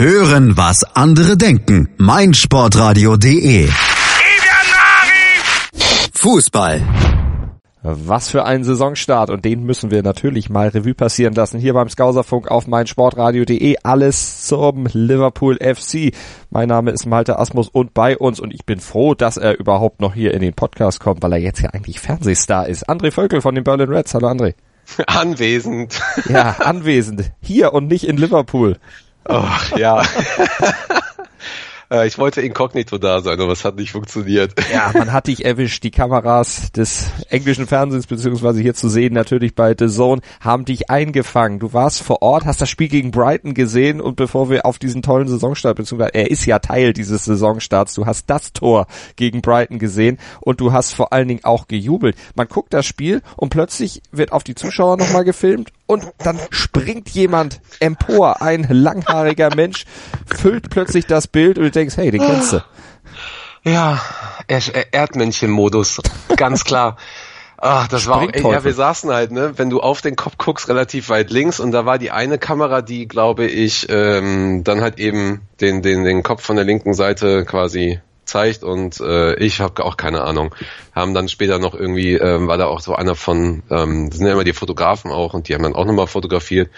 Hören, was andere denken. meinsportradio.de Fußball. Was für ein Saisonstart und den müssen wir natürlich mal Revue passieren lassen. Hier beim Skauserfunk auf meinsportradio.de alles zum Liverpool FC. Mein Name ist Malte Asmus und bei uns und ich bin froh, dass er überhaupt noch hier in den Podcast kommt, weil er jetzt ja eigentlich Fernsehstar ist. André Völkel von den Berlin Reds. Hallo André. Anwesend. Ja, anwesend. Hier und nicht in Liverpool. Ach, ja. Äh, ich wollte inkognito da sein, aber es hat nicht funktioniert. Ja, man hat dich erwischt. Die Kameras des englischen Fernsehens, beziehungsweise hier zu sehen, natürlich bei The Zone, haben dich eingefangen. Du warst vor Ort, hast das Spiel gegen Brighton gesehen und bevor wir auf diesen tollen Saisonstart, beziehungsweise er ist ja Teil dieses Saisonstarts, du hast das Tor gegen Brighton gesehen und du hast vor allen Dingen auch gejubelt. Man guckt das Spiel und plötzlich wird auf die Zuschauer nochmal gefilmt und dann springt jemand empor, ein langhaariger Mensch, füllt plötzlich das Bild und du denkst, hey, den kennst du. Ja, Erdmännchen-Modus, ganz klar. Ach, das war auch, ey, ja, wir saßen halt, ne, wenn du auf den Kopf guckst, relativ weit links und da war die eine Kamera, die, glaube ich, ähm, dann halt eben den, den, den Kopf von der linken Seite quasi zeigt und äh, ich habe auch keine Ahnung. Haben dann später noch irgendwie, ähm, war da auch so einer von, ähm, das sind ja immer die Fotografen auch und die haben dann auch nochmal fotografiert.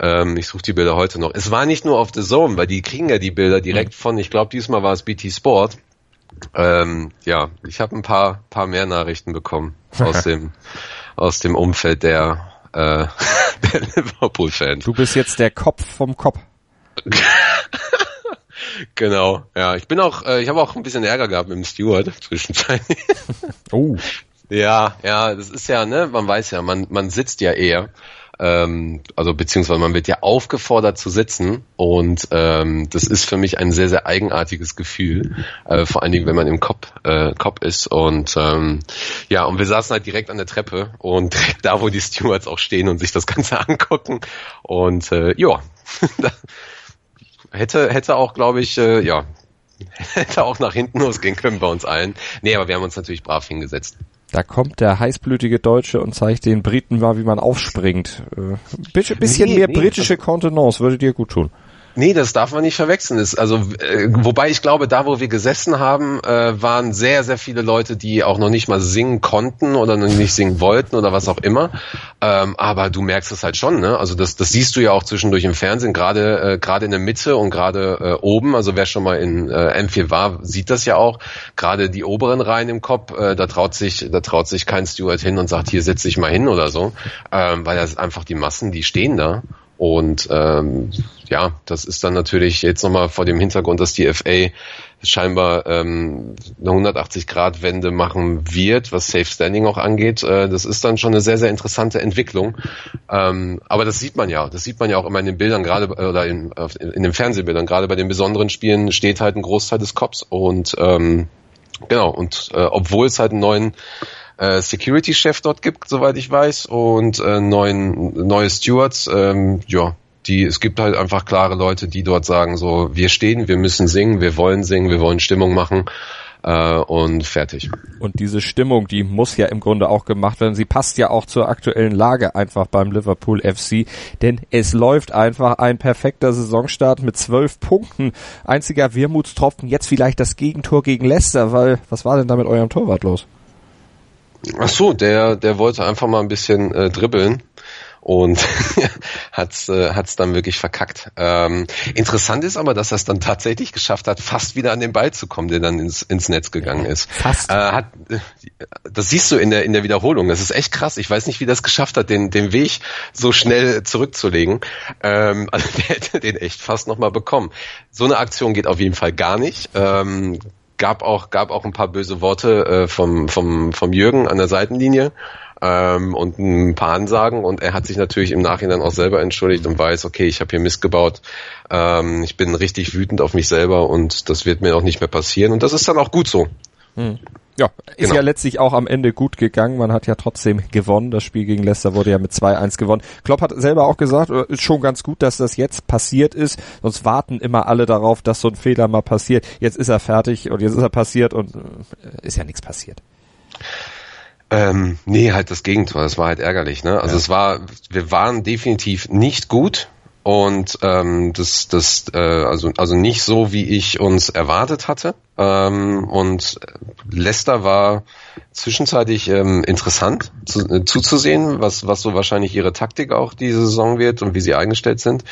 Ähm, ich suche die Bilder heute noch. Es war nicht nur auf The Zone, weil die kriegen ja die Bilder direkt mhm. von, ich glaube diesmal war es BT Sport. Ähm, ja, ich habe ein paar, paar mehr Nachrichten bekommen aus dem, aus dem Umfeld der, äh, der Liverpool-Fans. Du bist jetzt der Kopf vom Kopf. Genau, ja. Ich bin auch, äh, ich habe auch ein bisschen Ärger gehabt mit dem Steward zwischenzeitlich. oh. Ja, ja, das ist ja, ne, man weiß ja, man, man sitzt ja eher. Ähm, also beziehungsweise man wird ja aufgefordert zu sitzen und ähm, das ist für mich ein sehr, sehr eigenartiges Gefühl, äh, vor allen Dingen, wenn man im Kopf, äh, Kopf ist und ähm, ja, und wir saßen halt direkt an der Treppe und direkt da, wo die Stewards auch stehen und sich das Ganze angucken und äh, ja, hätte, hätte auch, glaube ich, äh, ja, hätte auch nach hinten losgehen können bei uns allen. Nee, aber wir haben uns natürlich brav hingesetzt. Da kommt der heißblütige Deutsche und zeigt den Briten mal, wie man aufspringt. Äh, bisschen nee, mehr nee, britische also, Kontenance würde dir gut tun. Nee, das darf man nicht verwechseln. Ist also, äh, wobei ich glaube, da wo wir gesessen haben, äh, waren sehr, sehr viele Leute, die auch noch nicht mal singen konnten oder noch nicht singen wollten oder was auch immer. Ähm, aber du merkst es halt schon, ne? Also das, das siehst du ja auch zwischendurch im Fernsehen, gerade äh, gerade in der Mitte und gerade äh, oben. Also wer schon mal in äh, M4 war, sieht das ja auch. Gerade die oberen Reihen im Kopf, äh, da traut sich, da traut sich kein Steward hin und sagt, hier setz dich mal hin oder so, ähm, weil das einfach die Massen, die stehen da und ähm, ja, das ist dann natürlich jetzt nochmal vor dem Hintergrund, dass die FA scheinbar ähm, eine 180-Grad-Wende machen wird, was Safe Standing auch angeht. Äh, das ist dann schon eine sehr, sehr interessante Entwicklung. Ähm, aber das sieht man ja. Das sieht man ja auch immer in den Bildern, gerade oder in, in den Fernsehbildern. Gerade bei den besonderen Spielen steht halt ein Großteil des Cops. Und ähm, genau, und äh, obwohl es halt einen neuen äh, Security-Chef dort gibt, soweit ich weiß, und äh, neuen, neue Stewards. Ähm, ja, die, es gibt halt einfach klare Leute, die dort sagen so, wir stehen, wir müssen singen, wir wollen singen, wir wollen Stimmung machen äh, und fertig. Und diese Stimmung, die muss ja im Grunde auch gemacht werden. Sie passt ja auch zur aktuellen Lage einfach beim Liverpool FC, denn es läuft einfach ein perfekter Saisonstart mit zwölf Punkten. Einziger Wermutstropfen jetzt vielleicht das Gegentor gegen Leicester, weil was war denn da mit eurem Torwart los? Ach so, der, der wollte einfach mal ein bisschen äh, dribbeln und hat's äh, hat's dann wirklich verkackt. Ähm, interessant ist aber, dass er es dann tatsächlich geschafft hat, fast wieder an den Ball zu kommen, der dann ins, ins Netz gegangen ist. Fast. Äh, hat, das siehst du in der in der Wiederholung. Das ist echt krass. Ich weiß nicht, wie das geschafft hat, den den Weg so schnell zurückzulegen. Ähm, also der hätte den echt fast noch mal bekommen. So eine Aktion geht auf jeden Fall gar nicht. Ähm, gab auch gab auch ein paar böse Worte äh, vom vom vom Jürgen an der Seitenlinie ähm, und ein paar Ansagen. Und er hat sich natürlich im Nachhinein auch selber entschuldigt und weiß, okay, ich habe hier Mist gebaut, ähm, ich bin richtig wütend auf mich selber und das wird mir auch nicht mehr passieren. Und das ist dann auch gut so. Hm. Ja, ist genau. ja letztlich auch am Ende gut gegangen. Man hat ja trotzdem gewonnen. Das Spiel gegen Leicester wurde ja mit 2-1 gewonnen. Klopp hat selber auch gesagt, äh, ist schon ganz gut, dass das jetzt passiert ist. Sonst warten immer alle darauf, dass so ein Fehler mal passiert. Jetzt ist er fertig und jetzt ist er passiert und äh, ist ja nichts passiert. Ähm, nee, halt das Gegenteil. Das war halt ärgerlich. Ne? Also ja. es war, wir waren definitiv nicht gut. Und ähm, das, das äh, also also nicht so wie ich uns erwartet hatte. Ähm, und Leicester war zwischenzeitlich ähm, interessant zu, äh, zuzusehen, was was so wahrscheinlich ihre Taktik auch diese Saison wird und wie sie eingestellt sind.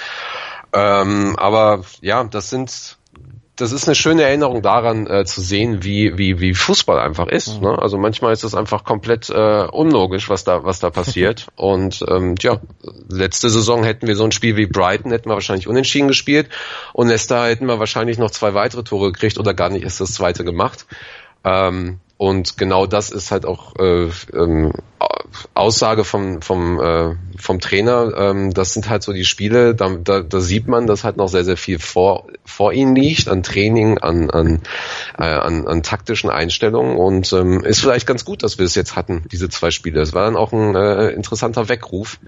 Ähm, aber ja, das sind das ist eine schöne Erinnerung daran äh, zu sehen, wie, wie, wie Fußball einfach ist. Mhm. Ne? Also manchmal ist es einfach komplett äh, unlogisch, was da, was da passiert. Und ähm, ja, letzte Saison hätten wir so ein Spiel wie Brighton, hätten wir wahrscheinlich unentschieden gespielt und Leicester hätten wir wahrscheinlich noch zwei weitere Tore gekriegt oder gar nicht erst das zweite gemacht. Ähm, und genau das ist halt auch äh, ähm, Aussage vom, vom, äh, vom Trainer. Ähm, das sind halt so die Spiele, da, da, da sieht man, dass halt noch sehr, sehr viel vor, vor ihnen liegt, an Training, an, an, äh, an, an taktischen Einstellungen. Und ähm, ist vielleicht ganz gut, dass wir es jetzt hatten, diese zwei Spiele. Es war dann auch ein äh, interessanter Weckruf.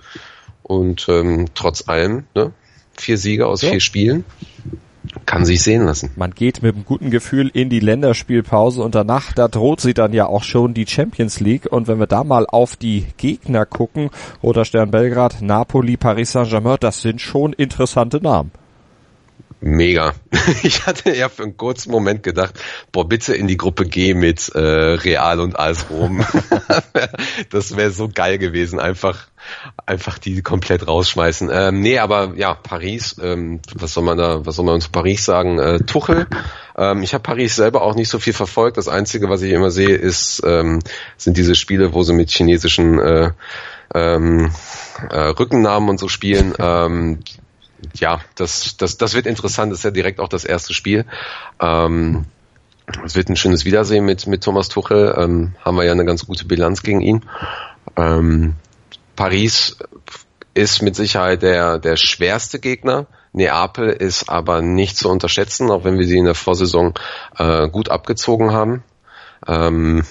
Und ähm, trotz allem, ne? vier Siege aus ja. vier Spielen kann sich sehen lassen. Man geht mit einem guten Gefühl in die Länderspielpause und danach, da droht sie dann ja auch schon die Champions League. Und wenn wir da mal auf die Gegner gucken, Roter Stern Belgrad, Napoli, Paris Saint-Germain, das sind schon interessante Namen. Mega. Ich hatte ja für einen kurzen Moment gedacht, boah, bitte in die Gruppe G mit äh, Real und AS Rom. das wäre so geil gewesen, einfach einfach die komplett rausschmeißen. Ähm, nee, aber ja, Paris, ähm, was soll man da, was soll man zu Paris sagen? Äh, Tuchel. Ähm, ich habe Paris selber auch nicht so viel verfolgt. Das Einzige, was ich immer sehe, ist, ähm, sind diese Spiele, wo sie mit chinesischen äh, ähm, äh, Rückennamen und so spielen. Ähm, ja, das, das, das wird interessant. Das ist ja direkt auch das erste Spiel. Ähm, es wird ein schönes Wiedersehen mit, mit Thomas Tuchel. Ähm, haben wir ja eine ganz gute Bilanz gegen ihn. Ähm, Paris ist mit Sicherheit der, der schwerste Gegner. Neapel ist aber nicht zu unterschätzen, auch wenn wir sie in der Vorsaison äh, gut abgezogen haben. Ähm,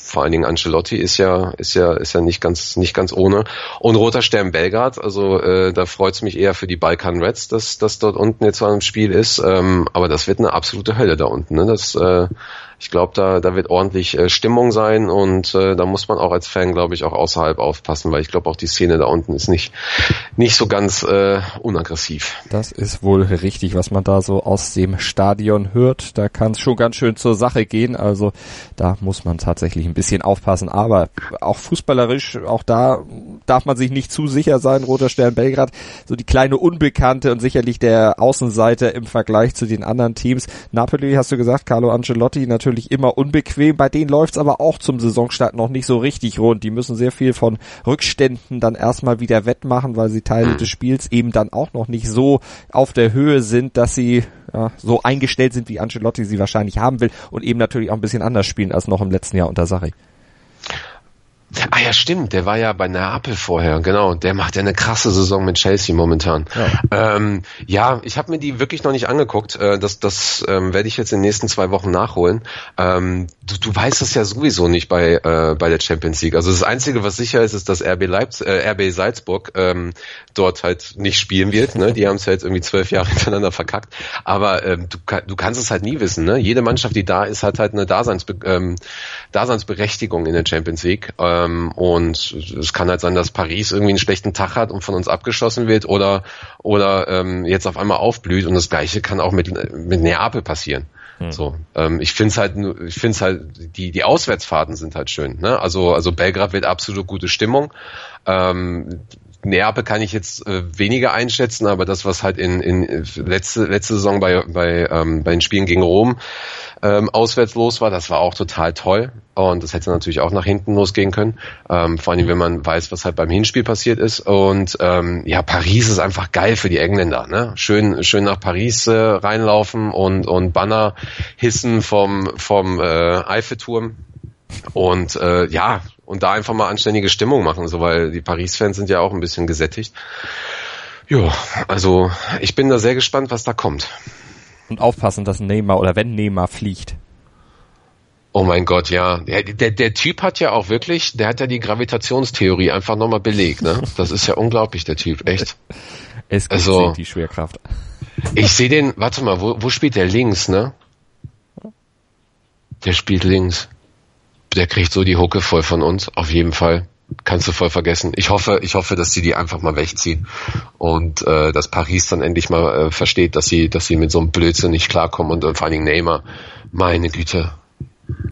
vor allen Dingen Ancelotti ist ja ist ja ist ja nicht ganz nicht ganz ohne und Roter Stern Belgrad also äh, da freut's mich eher für die Balkan Reds dass das dort unten jetzt zwar im Spiel ist ähm, aber das wird eine absolute Hölle da unten ne? das äh, ich glaube, da, da wird ordentlich äh, Stimmung sein und äh, da muss man auch als Fan, glaube ich, auch außerhalb aufpassen, weil ich glaube auch die Szene da unten ist nicht, nicht so ganz äh, unaggressiv. Das ist wohl richtig, was man da so aus dem Stadion hört. Da kann es schon ganz schön zur Sache gehen. Also da muss man tatsächlich ein bisschen aufpassen. Aber auch fußballerisch, auch da darf man sich nicht zu sicher sein. Roter Stern Belgrad, so die kleine Unbekannte und sicherlich der Außenseiter im Vergleich zu den anderen Teams. Napoli, hast du gesagt, Carlo Ancelotti, natürlich natürlich immer unbequem. Bei denen läuft's aber auch zum Saisonstart noch nicht so richtig rund. Die müssen sehr viel von Rückständen dann erstmal wieder wettmachen, weil sie Teile des Spiels eben dann auch noch nicht so auf der Höhe sind, dass sie ja, so eingestellt sind, wie Ancelotti sie wahrscheinlich haben will und eben natürlich auch ein bisschen anders spielen als noch im letzten Jahr unter Sarri. Ah ja, stimmt, der war ja bei Neapel vorher, genau. Der macht ja eine krasse Saison mit Chelsea momentan. Ja, ähm, ja ich habe mir die wirklich noch nicht angeguckt. Äh, das das ähm, werde ich jetzt in den nächsten zwei Wochen nachholen. Ähm, du, du weißt es ja sowieso nicht bei äh, bei der Champions League. Also das Einzige, was sicher ist, ist, dass RB Leipzig, äh, RB Salzburg ähm, dort halt nicht spielen wird. Ne? Die haben es ja jetzt irgendwie zwölf Jahre hintereinander verkackt. Aber ähm, du, du kannst es halt nie wissen. Ne? Jede Mannschaft, die da ist, hat halt eine Daseinsbe ähm, Daseinsberechtigung in der Champions League. Ähm, und es kann halt sein, dass Paris irgendwie einen schlechten Tag hat und von uns abgeschossen wird oder oder ähm, jetzt auf einmal aufblüht. Und das Gleiche kann auch mit mit Neapel passieren. Hm. So, ähm, ich finde es halt, ich finde es halt, die die Auswärtsfahrten sind halt schön. Ne? Also also Belgrad wird absolut gute Stimmung. Ähm, Neapel kann ich jetzt äh, weniger einschätzen, aber das, was halt in, in letzte, letzte Saison bei, bei, ähm, bei den Spielen gegen Rom ähm, auswärts los war, das war auch total toll. Und das hätte natürlich auch nach hinten losgehen können. Ähm, vor allem, wenn man weiß, was halt beim Hinspiel passiert ist. Und ähm, ja, Paris ist einfach geil für die Engländer. Ne? Schön, schön nach Paris äh, reinlaufen und, und Banner hissen vom, vom äh, Eiffelturm. Und äh, ja, und da einfach mal anständige Stimmung machen, so weil die Paris-Fans sind ja auch ein bisschen gesättigt. Ja, also ich bin da sehr gespannt, was da kommt. Und aufpassen, dass Neymar oder wenn Neymar fliegt. Oh mein Gott, ja. Der, der, der Typ hat ja auch wirklich, der hat ja die Gravitationstheorie einfach nochmal belegt, ne? Das ist ja unglaublich, der Typ, echt. Es gibt also, die Schwerkraft. Ich sehe den, warte mal, wo, wo spielt der links, ne? Der spielt links der kriegt so die Hucke voll von uns, auf jeden Fall. kannst du voll vergessen. Ich hoffe, ich hoffe, dass sie die einfach mal wegziehen und äh, dass Paris dann endlich mal äh, versteht, dass sie, dass sie mit so einem Blödsinn nicht klarkommen und, und vor allen Dingen Neymar, meine Güte.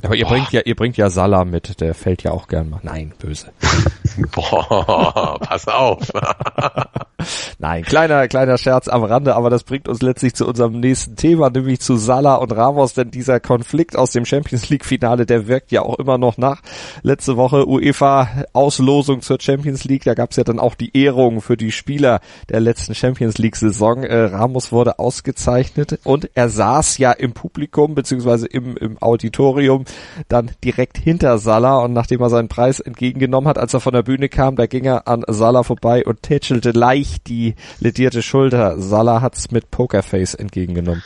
Aber ihr Boah. bringt ja, ihr bringt ja Salah mit, der fällt ja auch gern mal. Nein, böse. Boah, pass auf. Nein, kleiner, kleiner Scherz am Rande, aber das bringt uns letztlich zu unserem nächsten Thema, nämlich zu Salah und Ramos, denn dieser Konflikt aus dem Champions League Finale, der wirkt ja auch immer noch nach. Letzte Woche UEFA Auslosung zur Champions League, da gab es ja dann auch die Ehrung für die Spieler der letzten Champions League Saison. Äh, Ramos wurde ausgezeichnet und er saß ja im Publikum beziehungsweise im, im Auditorium dann direkt hinter Salah und nachdem er seinen Preis entgegengenommen hat, als er von der Bühne kam, da ging er an Salah vorbei und tätschelte leicht die ledierte Schulter. Salah hat's mit Pokerface entgegengenommen.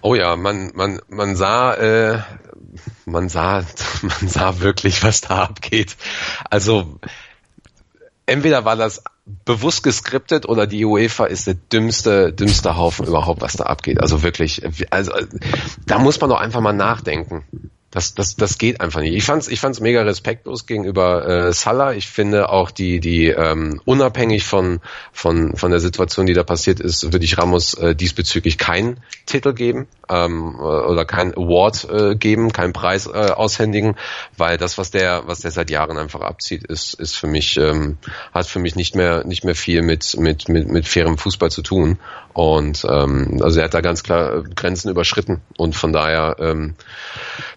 Oh ja, man, man, man sah, äh, man sah, man sah wirklich, was da abgeht. Also, entweder war das bewusst geskriptet oder die UEFA ist der dümmste, dümmste Haufen überhaupt, was da abgeht. Also wirklich, also, da muss man doch einfach mal nachdenken. Das, das, das geht einfach nicht. Ich fand's, ich fand's mega respektlos gegenüber äh, Salah. Ich finde auch die, die ähm, unabhängig von von von der Situation, die da passiert ist, würde ich Ramos äh, diesbezüglich keinen Titel geben ähm, äh, oder keinen Award äh, geben, keinen Preis äh, aushändigen, weil das, was der was der seit Jahren einfach abzieht, ist ist für mich ähm, hat für mich nicht mehr nicht mehr viel mit mit mit mit fairem Fußball zu tun. Und ähm, also er hat da ganz klar Grenzen überschritten und von daher ähm,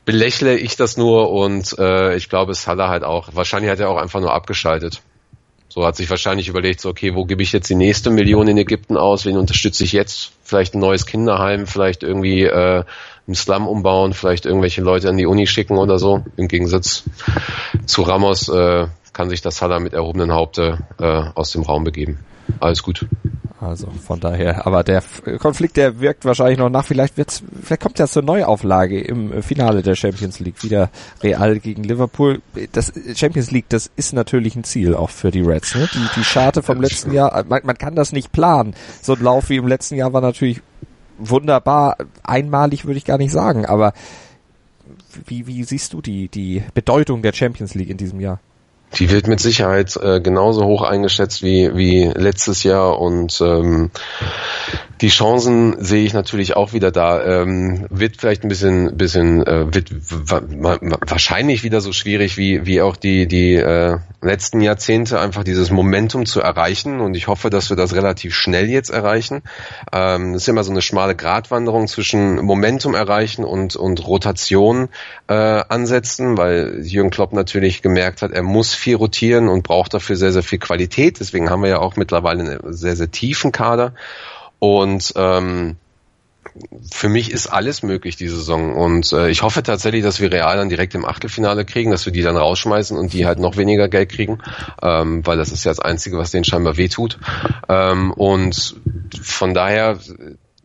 belächle ich das nur und äh, ich glaube, Salah halt auch. Wahrscheinlich hat er auch einfach nur abgeschaltet. So hat sich wahrscheinlich überlegt, so, okay, wo gebe ich jetzt die nächste Million in Ägypten aus? Wen unterstütze ich jetzt? Vielleicht ein neues Kinderheim, vielleicht irgendwie äh, einen Slum umbauen, vielleicht irgendwelche Leute an die Uni schicken oder so. Im Gegensatz zu Ramos äh, kann sich das Salah mit erhobenen Haupte äh, aus dem Raum begeben. Alles gut. Also von daher, aber der Konflikt, der wirkt wahrscheinlich noch nach. Vielleicht wird's, vielleicht kommt ja zur Neuauflage im Finale der Champions League wieder Real gegen Liverpool. Das Champions League, das ist natürlich ein Ziel auch für die Reds. Ne? Die, die Scharte vom letzten Jahr, man, man kann das nicht planen. So ein Lauf wie im letzten Jahr war natürlich wunderbar, einmalig würde ich gar nicht sagen. Aber wie, wie siehst du die die Bedeutung der Champions League in diesem Jahr? Die wird mit Sicherheit äh, genauso hoch eingeschätzt wie, wie letztes Jahr und ähm, die Chancen sehe ich natürlich auch wieder da. Ähm, wird vielleicht ein bisschen, bisschen äh, wird wahrscheinlich wieder so schwierig wie, wie auch die, die äh, letzten Jahrzehnte, einfach dieses Momentum zu erreichen und ich hoffe, dass wir das relativ schnell jetzt erreichen. Ähm, das ist immer so eine schmale Gratwanderung zwischen Momentum erreichen und, und Rotation äh, ansetzen, weil Jürgen Klopp natürlich gemerkt hat, er muss viel rotieren und braucht dafür sehr, sehr viel Qualität. Deswegen haben wir ja auch mittlerweile einen sehr, sehr tiefen Kader. Und ähm, für mich ist alles möglich diese Saison und äh, ich hoffe tatsächlich, dass wir Real dann direkt im Achtelfinale kriegen, dass wir die dann rausschmeißen und die halt noch weniger Geld kriegen, ähm, weil das ist ja das Einzige, was denen scheinbar wehtut. Ähm, und von daher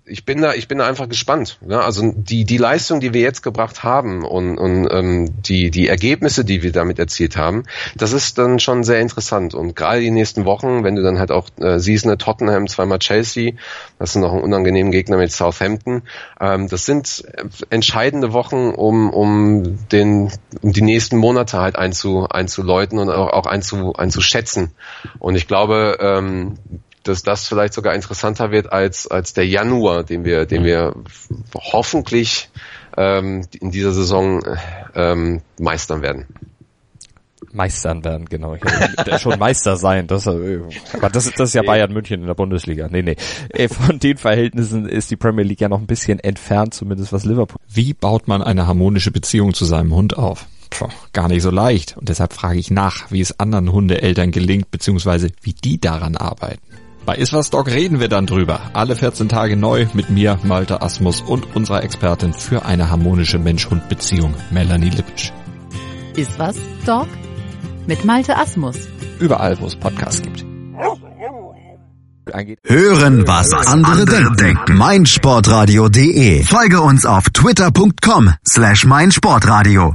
ich bin da, ich bin da einfach gespannt. Ja? Also die die Leistung, die wir jetzt gebracht haben und, und ähm, die die Ergebnisse, die wir damit erzielt haben, das ist dann schon sehr interessant. Und gerade die nächsten Wochen, wenn du dann halt auch äh, siehst, ne, Tottenham, zweimal Chelsea, das sind noch ein unangenehmen Gegner mit Southampton. Ähm, das sind entscheidende Wochen, um um den um die nächsten Monate halt einzu, einzuläuten und auch, auch einzu, einzuschätzen. Und ich glaube, ähm, dass das vielleicht sogar interessanter wird als, als der Januar, den wir, den wir hoffentlich ähm, in dieser Saison ähm, meistern werden. Meistern werden, genau. Ich schon Meister sein. Das, äh, aber das, das ist ja Bayern München in der Bundesliga. Nee, nee. Äh, von den Verhältnissen ist die Premier League ja noch ein bisschen entfernt, zumindest was Liverpool. Wie baut man eine harmonische Beziehung zu seinem Hund auf? Puh, gar nicht so leicht. Und deshalb frage ich nach, wie es anderen Hundeeltern gelingt, beziehungsweise wie die daran arbeiten. Bei Iswas Dog reden wir dann drüber. Alle 14 Tage neu mit mir, Malte Asmus und unserer Expertin für eine harmonische Mensch-Hund-Beziehung, Melanie Lippisch. Iswas Dog mit Malte Asmus. Überall, wo es Podcasts gibt. Hören, was andere denken. meinsportradio.de. Folge uns auf twitter.com slash meinsportradio.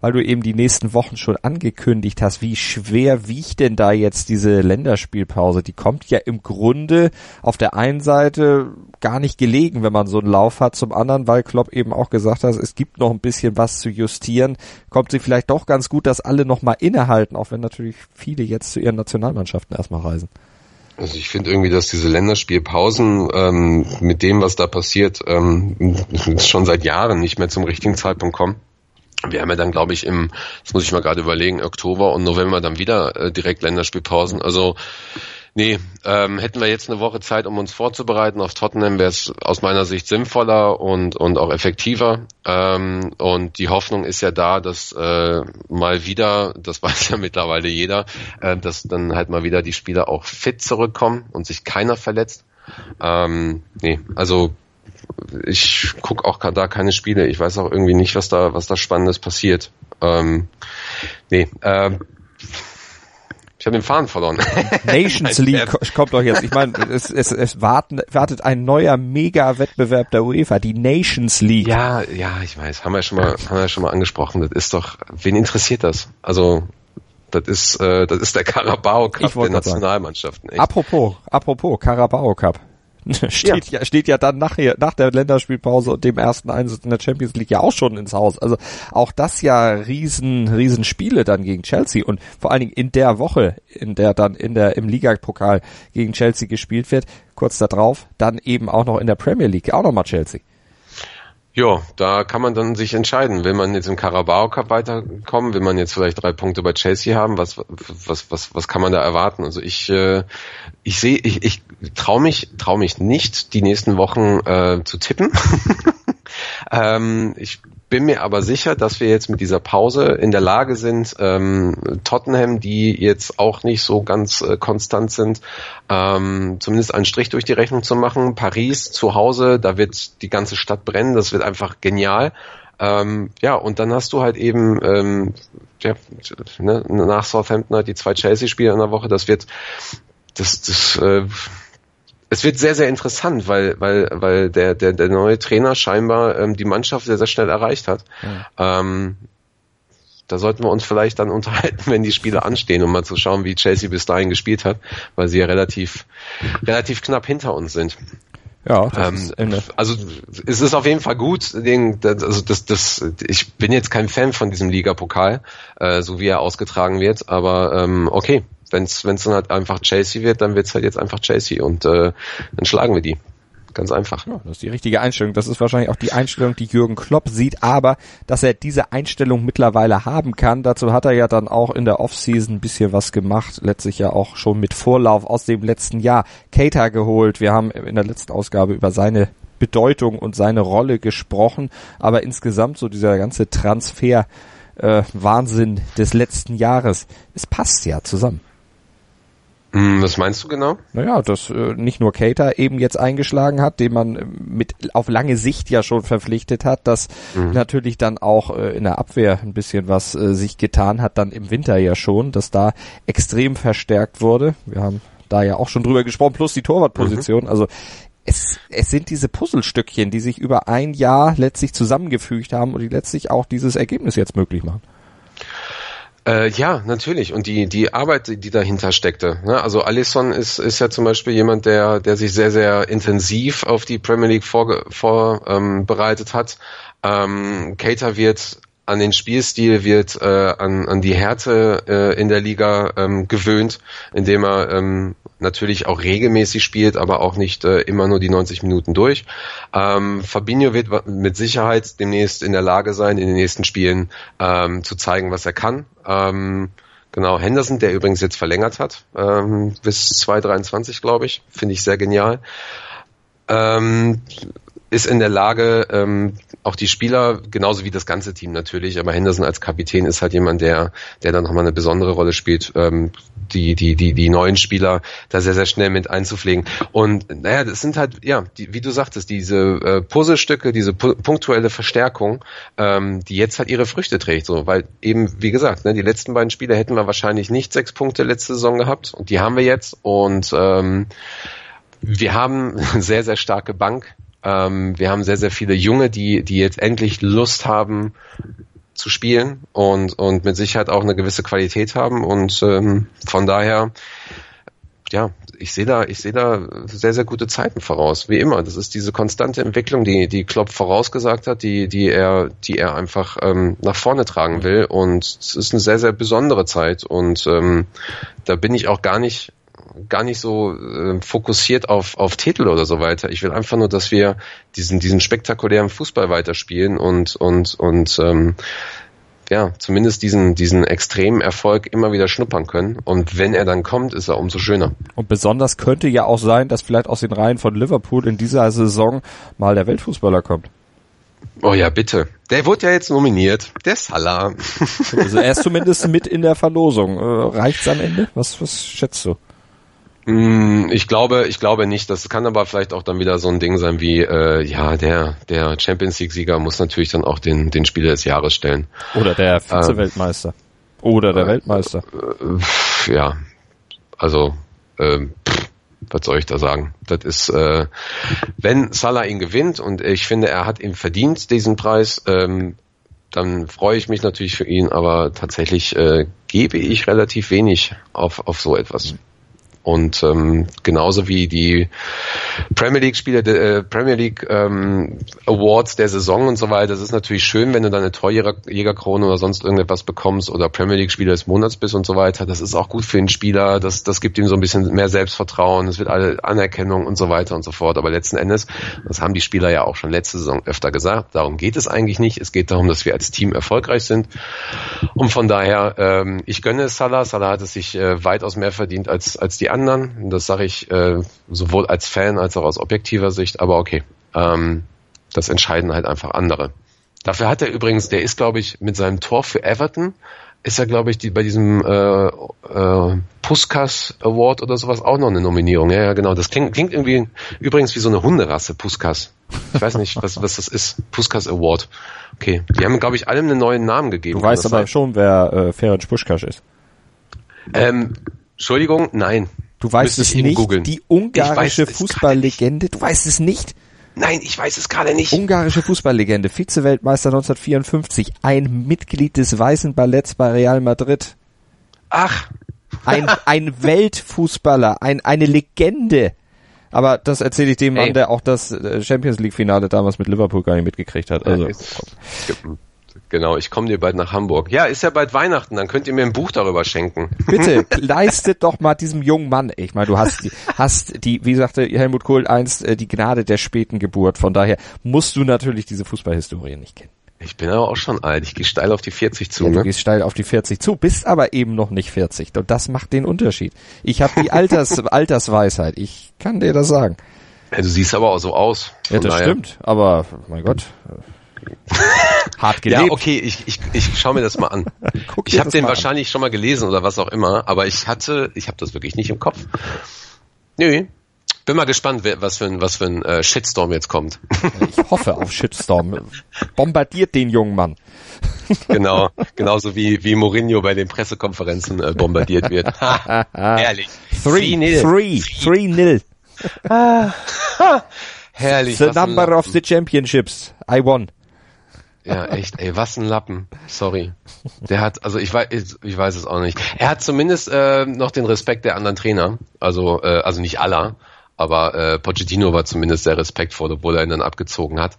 weil du eben die nächsten Wochen schon angekündigt hast, wie schwer wiegt denn da jetzt diese Länderspielpause? Die kommt ja im Grunde auf der einen Seite gar nicht gelegen, wenn man so einen Lauf hat, zum anderen, weil Klopp eben auch gesagt hat, es gibt noch ein bisschen was zu justieren, kommt sie vielleicht doch ganz gut, dass alle nochmal innehalten, auch wenn natürlich viele jetzt zu ihren Nationalmannschaften erstmal reisen. Also ich finde irgendwie, dass diese Länderspielpausen ähm, mit dem, was da passiert, ähm, schon seit Jahren nicht mehr zum richtigen Zeitpunkt kommen wir haben ja dann, glaube ich, im, das muss ich mal gerade überlegen, Oktober und November dann wieder äh, direkt Länderspielpausen. Also nee, ähm, hätten wir jetzt eine Woche Zeit, um uns vorzubereiten auf Tottenham, wäre es aus meiner Sicht sinnvoller und, und auch effektiver. Ähm, und die Hoffnung ist ja da, dass äh, mal wieder, das weiß ja mittlerweile jeder, äh, dass dann halt mal wieder die Spieler auch fit zurückkommen und sich keiner verletzt. Ähm, nee, also ich gucke auch da keine Spiele. Ich weiß auch irgendwie nicht, was da, was da Spannendes passiert. Ähm, nee, ähm, ich habe den Faden verloren. Nations League kommt doch jetzt. Ich meine, es, es, es warten, wartet ein neuer Mega-Wettbewerb der UEFA, die Nations League. Ja, ja, ich weiß. Haben wir schon mal, haben wir schon mal angesprochen. Das ist doch, wen interessiert das? Also das ist, äh, das ist der Carabao Cup der Nationalmannschaften. Apropos, apropos Carabao Cup. steht ja. ja. steht ja dann nachher nach der Länderspielpause und dem ersten Einsatz in der Champions League ja auch schon ins Haus. Also auch das ja riesen riesen Spiele dann gegen Chelsea und vor allen Dingen in der Woche, in der dann in der im Ligapokal gegen Chelsea gespielt wird, kurz darauf dann eben auch noch in der Premier League auch nochmal Chelsea. Ja, da kann man dann sich entscheiden. Will man jetzt im Carabao Cup weiterkommen? Will man jetzt vielleicht drei Punkte bei Chelsea haben? Was, was, was, was kann man da erwarten? Also ich, äh, ich sehe, ich, ich traue mich, trau mich nicht, die nächsten Wochen äh, zu tippen. ähm, ich bin mir aber sicher, dass wir jetzt mit dieser Pause in der Lage sind, ähm, Tottenham, die jetzt auch nicht so ganz äh, konstant sind, ähm, zumindest einen Strich durch die Rechnung zu machen. Paris zu Hause, da wird die ganze Stadt brennen, das wird einfach genial. Ähm, ja, und dann hast du halt eben ähm, ja, ne, nach Southampton halt die zwei Chelsea-Spiele in der Woche, das wird das, das äh, es wird sehr, sehr interessant, weil, weil, weil der, der, der neue Trainer scheinbar ähm, die Mannschaft sehr, sehr schnell erreicht hat. Ja. Ähm, da sollten wir uns vielleicht dann unterhalten, wenn die Spiele anstehen, um mal zu schauen, wie Chelsea bis dahin gespielt hat, weil sie ja relativ, relativ knapp hinter uns sind. Ja, das ähm, ist also es ist auf jeden Fall gut. Den, also das, das, ich bin jetzt kein Fan von diesem Ligapokal, äh, so wie er ausgetragen wird, aber ähm, okay, wenn es dann halt einfach Chelsea wird, dann wird es halt jetzt einfach Chelsea und äh, dann schlagen wir die. Ganz einfach. Ja, das ist die richtige Einstellung. Das ist wahrscheinlich auch die Einstellung, die Jürgen Klopp sieht, aber dass er diese Einstellung mittlerweile haben kann, dazu hat er ja dann auch in der Offseason ein bisschen was gemacht, letztlich ja auch schon mit Vorlauf aus dem letzten Jahr. Cater geholt. Wir haben in der letzten Ausgabe über seine Bedeutung und seine Rolle gesprochen, aber insgesamt so dieser ganze Transfer äh, Wahnsinn des letzten Jahres, es passt ja zusammen. Hm, was meinst du genau? Naja, dass äh, nicht nur Cater eben jetzt eingeschlagen hat, den man äh, mit auf lange Sicht ja schon verpflichtet hat, dass mhm. natürlich dann auch äh, in der Abwehr ein bisschen was äh, sich getan hat, dann im Winter ja schon, dass da extrem verstärkt wurde. Wir haben da ja auch schon drüber gesprochen, plus die Torwartposition. Mhm. Also es, es sind diese Puzzlestückchen, die sich über ein Jahr letztlich zusammengefügt haben und die letztlich auch dieses Ergebnis jetzt möglich machen. Äh, ja, natürlich. Und die, die Arbeit, die dahinter steckte. Ne? Also Alisson ist, ist ja zum Beispiel jemand, der, der sich sehr, sehr intensiv auf die Premier League vorbereitet vor, ähm, hat. Ähm, Cater wird an den Spielstil, wird äh, an, an die Härte äh, in der Liga ähm, gewöhnt, indem er ähm, natürlich auch regelmäßig spielt, aber auch nicht äh, immer nur die 90 Minuten durch. Ähm, Fabinho wird mit Sicherheit demnächst in der Lage sein, in den nächsten Spielen ähm, zu zeigen, was er kann. Ähm, genau, Henderson, der übrigens jetzt verlängert hat, ähm, bis 2023, glaube ich, finde ich sehr genial. Ähm, ist in der Lage, ähm, auch die Spieler, genauso wie das ganze Team natürlich, aber Henderson als Kapitän ist halt jemand, der, der dann nochmal eine besondere Rolle spielt, ähm, die, die, die, die neuen Spieler da sehr, sehr schnell mit einzupflegen. Und naja, das sind halt, ja, die, wie du sagtest, diese äh, Puzzlestücke, diese pu punktuelle Verstärkung, ähm, die jetzt halt ihre Früchte trägt, so, weil eben, wie gesagt, ne, die letzten beiden Spiele hätten wir wahrscheinlich nicht sechs Punkte letzte Saison gehabt und die haben wir jetzt und ähm, wir haben sehr, sehr starke Bank. Ähm, wir haben sehr, sehr viele Junge, die, die jetzt endlich Lust haben, zu spielen und, und mit Sicherheit auch eine gewisse Qualität haben. Und ähm, von daher, ja, ich sehe da, ich sehe da sehr, sehr gute Zeiten voraus, wie immer. Das ist diese konstante Entwicklung, die, die Klopp vorausgesagt hat, die, die er, die er einfach ähm, nach vorne tragen will. Und es ist eine sehr, sehr besondere Zeit. Und ähm, da bin ich auch gar nicht gar nicht so äh, fokussiert auf, auf Titel oder so weiter. Ich will einfach nur, dass wir diesen, diesen spektakulären Fußball weiterspielen und, und, und ähm, ja, zumindest diesen, diesen extremen Erfolg immer wieder schnuppern können. Und wenn er dann kommt, ist er umso schöner. Und besonders könnte ja auch sein, dass vielleicht aus den Reihen von Liverpool in dieser Saison mal der Weltfußballer kommt. Oh ja, bitte. Der wurde ja jetzt nominiert. Der Salah. Also er ist zumindest mit in der Verlosung. Äh, reicht's am Ende? Was, was schätzt du? Mm, Ich glaube, ich glaube nicht. Das kann aber vielleicht auch dann wieder so ein Ding sein wie, äh, ja, der, der Champions League-Sieger muss natürlich dann auch den, den Spieler des Jahres stellen. Oder der Vize-Weltmeister. Oder der Weltmeister. Äh, ja, also, ähm, pff, was soll ich da sagen? Das ist, äh, wenn Salah ihn gewinnt und ich finde, er hat ihn verdient, diesen Preis, ähm, dann freue ich mich natürlich für ihn, aber tatsächlich äh, gebe ich relativ wenig auf, auf so etwas. Und ähm, genauso wie die Premier League Spiele, äh, Premier League ähm, Awards der Saison und so weiter, das ist natürlich schön, wenn du dann eine Torjägerkrone oder sonst irgendetwas bekommst oder Premier League Spieler des Monats bist und so weiter. Das ist auch gut für den Spieler, das, das gibt ihm so ein bisschen mehr Selbstvertrauen, es wird alle Anerkennung und so weiter und so fort. Aber letzten Endes, das haben die Spieler ja auch schon letzte Saison öfter gesagt, darum geht es eigentlich nicht. Es geht darum, dass wir als Team erfolgreich sind. Und von daher, ähm, ich gönne es Salah. Salah hat es sich äh, weitaus mehr verdient als, als die anderen. Und Das sage ich äh, sowohl als Fan als auch aus objektiver Sicht. Aber okay, ähm, das entscheiden halt einfach andere. Dafür hat er übrigens, der ist, glaube ich, mit seinem Tor für Everton, ist er, glaube ich, die, bei diesem äh, äh, Puskas Award oder sowas auch noch eine Nominierung. Ja, ja, genau. Das klingt, klingt irgendwie übrigens wie so eine Hunderasse, Puskas. Ich weiß nicht, was, was das ist. Puskas Award. Okay. Die haben, glaube ich, allem einen neuen Namen gegeben. Du weißt aber sein? schon, wer äh, Ferenc Puschkasch ist. Ähm, Entschuldigung, nein. Du weißt Müsste es nicht. googeln. Die ungarische Fußballlegende. Du weißt es nicht. Nein, ich weiß es gerade nicht. Ungarische Fußballlegende, Vize-Weltmeister 1954, ein Mitglied des Weißen Balletts bei Real Madrid, Ach, ein, ein Weltfußballer, ein, eine Legende. Aber das erzähle ich dem Ey. Mann, der auch das äh, Champions League Finale damals mit Liverpool gar nicht mitgekriegt hat. Also, Genau, ich komme dir bald nach Hamburg. Ja, ist ja bald Weihnachten, dann könnt ihr mir ein Buch darüber schenken. bitte, leistet doch mal diesem jungen Mann. Ich meine, du hast, die- hast die, wie sagte Helmut Kohl einst, äh, die Gnade der späten Geburt. Von daher musst du natürlich diese Fußballhistorie nicht kennen. Ich bin aber auch schon alt, ich gehe steil auf die 40 zu. Ja, du Ne? gehst steil auf die 40 zu, bist aber eben noch nicht 40. Und das macht den Unterschied. Ich habe die Alters, Altersweisheit. Ich kann dir das sagen. Ja, du siehst aber auch so aus. Ja, das daher- stimmt. Aber, mein Gott. Hart gelebt. Ja, okay, ich, ich, ich schaue mir das mal an. Guck ich habe den mal an. wahrscheinlich schon mal gelesen oder was auch immer, aber ich hatte, ich habe das wirklich nicht im Kopf. Nö. Bin mal gespannt, wer, was für ein, was für ein äh, Shitstorm jetzt kommt. Ich hoffe auf Shitstorm. Bombardiert den jungen Mann. genau, genauso wie wie Mourinho bei den Pressekonferenzen äh, bombardiert wird. Ha, herrlich. Three, 3-0. three, three nil. Herrlich. The number of the championships. I won. Ja, echt, ey, was ein Lappen. Sorry. Der hat, also ich weiß, ich weiß es auch nicht. Er hat zumindest äh, noch den Respekt der anderen Trainer. Also, äh, also nicht aller, aber äh, Pochettino war zumindest sehr respektvoll, obwohl er ihn dann abgezogen hat.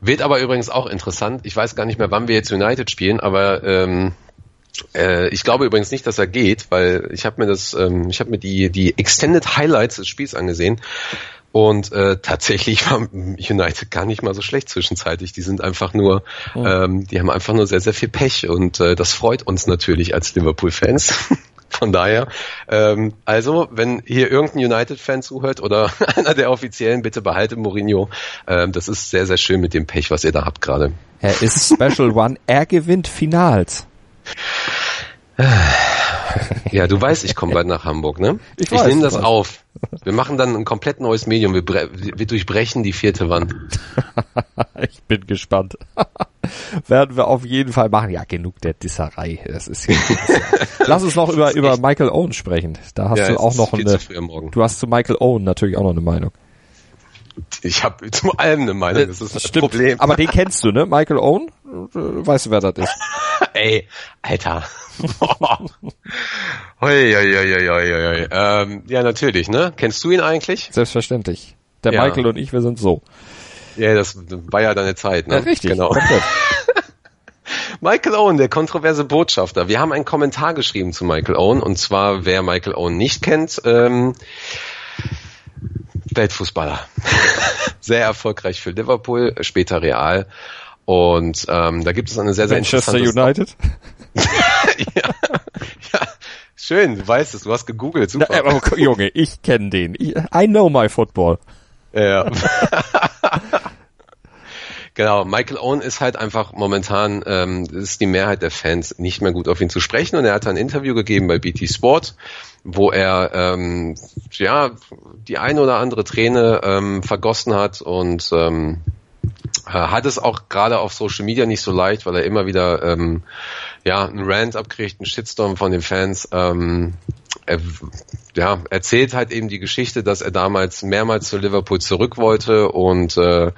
Wird aber übrigens auch interessant. Ich weiß gar nicht mehr, wann wir jetzt United spielen, aber ähm, äh, ich glaube übrigens nicht, dass er geht, weil ich habe mir das, ähm, ich habe mir die die Extended Highlights des Spiels angesehen und äh, tatsächlich war United gar nicht mal so schlecht zwischenzeitlich. Die sind einfach nur, ähm, die haben einfach nur sehr sehr viel Pech und äh, das freut uns natürlich als Liverpool-Fans. Von daher, ähm, also wenn hier irgendein United-Fan zuhört oder einer der Offiziellen, bitte behalte Mourinho. Ähm, das ist sehr sehr schön mit dem Pech, was ihr da habt gerade. Er ist Special One. Er gewinnt Finals. Ja, du weißt, ich komme bald nach Hamburg, ne? Ich Ich, nehme das auf. Wir machen dann ein komplett neues Medium. Wir, wir durchbrechen die vierte Wand. Ich bin gespannt. Werden wir auf jeden Fall machen. Ja, genug der Disserei. Das ist ja, Lass uns noch über, über Michael Owen sprechen. Da hast Ja, du auch noch eine, du hast zu Michael Owen natürlich auch noch eine Meinung. Ich habe zu allem eine Meinung. Das ist das, Problem. Aber den kennst du, ne? Michael Owen? Äh, Weißt du, wer das ist? Ey, Alter. Hoi, hoi, hoi, hoi, hoi. Ähm, ja, natürlich, ne? Kennst du ihn eigentlich? Selbstverständlich. Der Ja. Michael und ich, wir sind so. Ja, das war ja deine Zeit, ne? Ja, richtig. Genau. Komplett. Michael Owen, der kontroverse Botschafter. Wir haben einen Kommentar geschrieben zu Michael Owen und zwar, wer Michael Owen nicht kennt, ähm, Weltfußballer. Sehr erfolgreich für Liverpool, später Real. Und ähm, da gibt es eine sehr, sehr Manchester United? ja, ja, schön, du weißt es, du hast gegoogelt, super. Ja, aber Junge, ich kenne den. I know my football. Ja. genau, Michael Owen ist halt einfach momentan, ähm, ist die Mehrheit der Fans nicht mehr gut auf ihn zu sprechen. Und er hat ein Interview gegeben bei BT Sport, wo er ähm, ja die eine oder andere Träne ähm, vergossen hat. Und ähm, äh, hat es auch gerade auf Social Media nicht so leicht, weil er immer wieder ähm, ja einen Rant abkriegt, einen Shitstorm von den Fans. Ähm, er ja, erzählt halt eben die Geschichte, dass er damals mehrmals zu Liverpool zurück wollte. Und äh,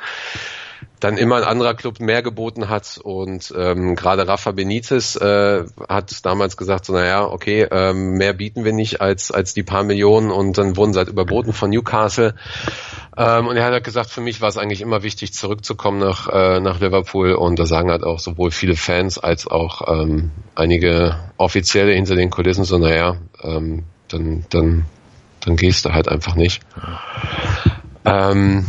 dann immer ein anderer Club mehr geboten hat. Und ähm, gerade Rafa Benitez äh, hat damals gesagt, so naja, okay, ähm, mehr bieten wir nicht als als die paar Millionen. Und dann wurden sie halt überboten von Newcastle. Ähm, und er hat halt gesagt, für mich war es eigentlich immer wichtig, zurückzukommen nach äh, nach Liverpool. Und da sagen halt auch sowohl viele Fans als auch ähm, einige Offizielle hinter den Kulissen so naja, ähm, dann dann dann gehst du halt einfach nicht. Ähm,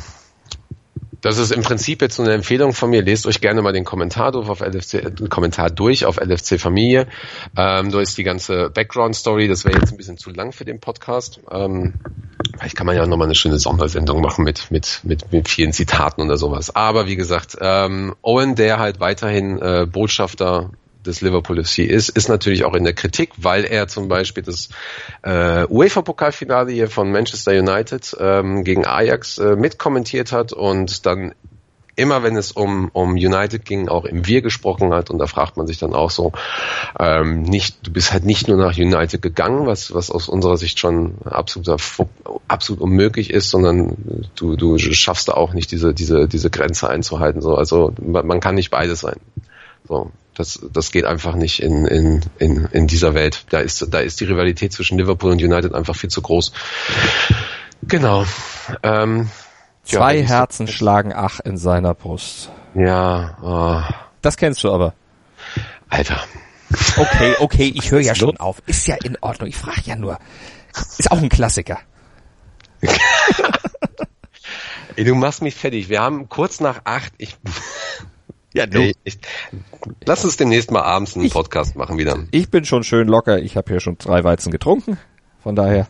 das ist im Prinzip jetzt so eine Empfehlung von mir. Lest euch gerne mal den Kommentar durch auf LFC, äh, Kommentar durch auf LFC Familie. Ähm, da ist die ganze Background Story. Das wäre jetzt ein bisschen zu lang für den Podcast. Ähm, vielleicht kann man ja nochmal eine schöne Sondersendung machen mit, mit, mit, mit vielen Zitaten oder sowas. Aber wie gesagt, ähm, Owen, der halt weiterhin äh, Botschafter des Liverpool FC ist, ist natürlich auch in der Kritik, weil er zum Beispiel das äh, UEFA-Pokalfinale hier von Manchester United ähm, gegen Ajax äh, mitkommentiert hat und dann immer wenn es um, um United ging, auch im Wir gesprochen hat und da fragt man sich dann auch so, ähm, nicht, du bist halt nicht nur nach United gegangen, was, was aus unserer Sicht schon absolut, absolut unmöglich ist, sondern du, du schaffst da auch nicht diese, diese, diese Grenze einzuhalten. So. Also man, kann nicht beides sein. So, das, das geht einfach nicht in, in, in, in dieser Welt. Da ist, da ist die Rivalität zwischen Liverpool und United einfach viel zu groß. Genau. Ähm, ja, Zwei wenn ich so- Herzen schlagen ach in seiner Brust. Ja, oh, Das kennst du aber. Alter. Okay, okay, ich höre ja ist los? schon auf. Ist ja in Ordnung. Ich frage ja nur. Ist auch ein Klassiker. Ey, du machst mich fertig. Wir haben kurz nach acht. Ich, Ja, ey, ich, lass uns demnächst mal abends einen Ich- Podcast machen wieder. Ich bin schon schön locker. Ich habe hier schon drei Weizen getrunken. Von daher.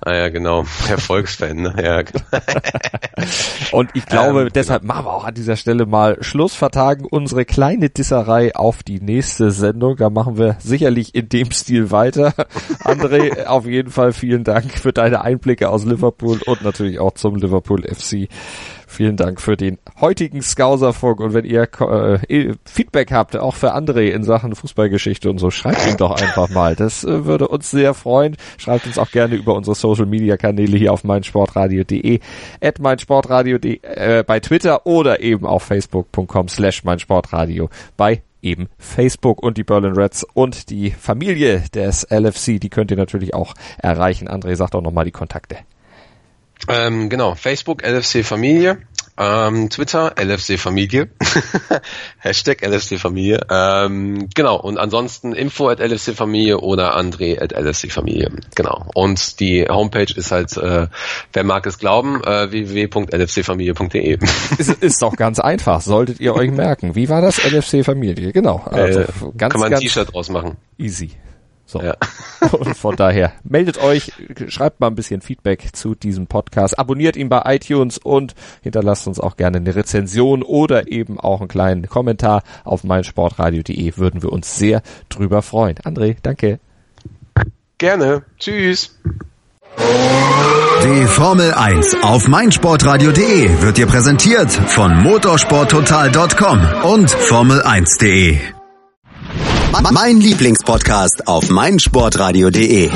Ah ja, genau. Erfolgsfan, ne? Ja, genau. Und ich glaube, Ähm, deshalb machen wir auch an dieser Stelle mal Schluss, vertagen unsere kleine Disserei auf die nächste Sendung. Da machen wir sicherlich in dem Stil weiter. André, auf jeden Fall vielen Dank für deine Einblicke aus Liverpool und natürlich auch zum Liverpool FC. Vielen Dank für den heutigen Scouserfunk und wenn ihr äh, Feedback habt, auch für André in Sachen Fußballgeschichte und so, schreibt ihn doch einfach mal. Das äh, würde uns sehr freuen. Schreibt uns auch gerne über unsere Social Media Kanäle hier auf meinsportradio.de, at meinsportradio.de, äh, bei Twitter oder eben auf facebook.com slash meinsportradio bei eben Facebook und die Berlin Reds und die Familie des LFC, die könnt ihr natürlich auch erreichen. André, sag doch nochmal die Kontakte. Ähm, genau, Facebook LFC Familie, ähm, Twitter LFC Familie, Hashtag LFC Familie, ähm, genau, und ansonsten info at LFC Familie oder André at LFC Familie, genau. Und die Homepage ist halt, äh, wer mag es glauben, äh, www.lfcfamilie.de. ist, ist doch ganz einfach, solltet ihr euch merken. Wie war das? LFC Familie, genau. Also äh, ganz, kann man ein T-Shirt draus machen. easy. So. Ja. Und von daher, meldet euch, schreibt mal ein bisschen Feedback zu diesem Podcast, abonniert ihn bei iTunes und hinterlasst uns auch gerne eine Rezension oder eben auch einen kleinen Kommentar auf meinsportradio.de. Würden wir uns sehr drüber freuen. André, danke. Gerne. Tschüss. Die Formel 1 auf meinsportradio.de wird dir präsentiert von motorsporttotal.com und Formel1.de. Mein Lieblingspodcast auf meinsportradio.de.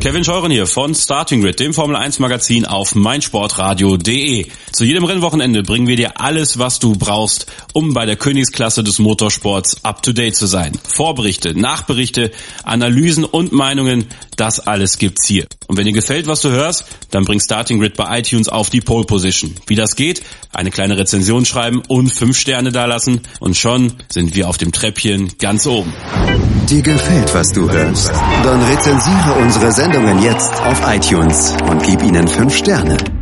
Kevin Scheuren hier von Starting Grid, dem Formel 1 Magazin auf meinsportradio.de. Zu jedem Rennwochenende bringen wir dir alles, was du brauchst, um bei der Königsklasse des Motorsports up to date zu sein. Vorberichte, Nachberichte, Analysen und Meinungen, das alles gibt's hier. Und wenn dir gefällt, was du hörst, dann bring Starting Grid bei iTunes auf die Pole Position. Wie das geht? Eine kleine Rezension schreiben und fünf Sterne dalassen und schon sind wir auf dem Treppchen ganz oben. Dir gefällt, was du hörst? Dann rezensiere unsere Sendungen jetzt auf iTunes und gib ihnen fünf Sterne.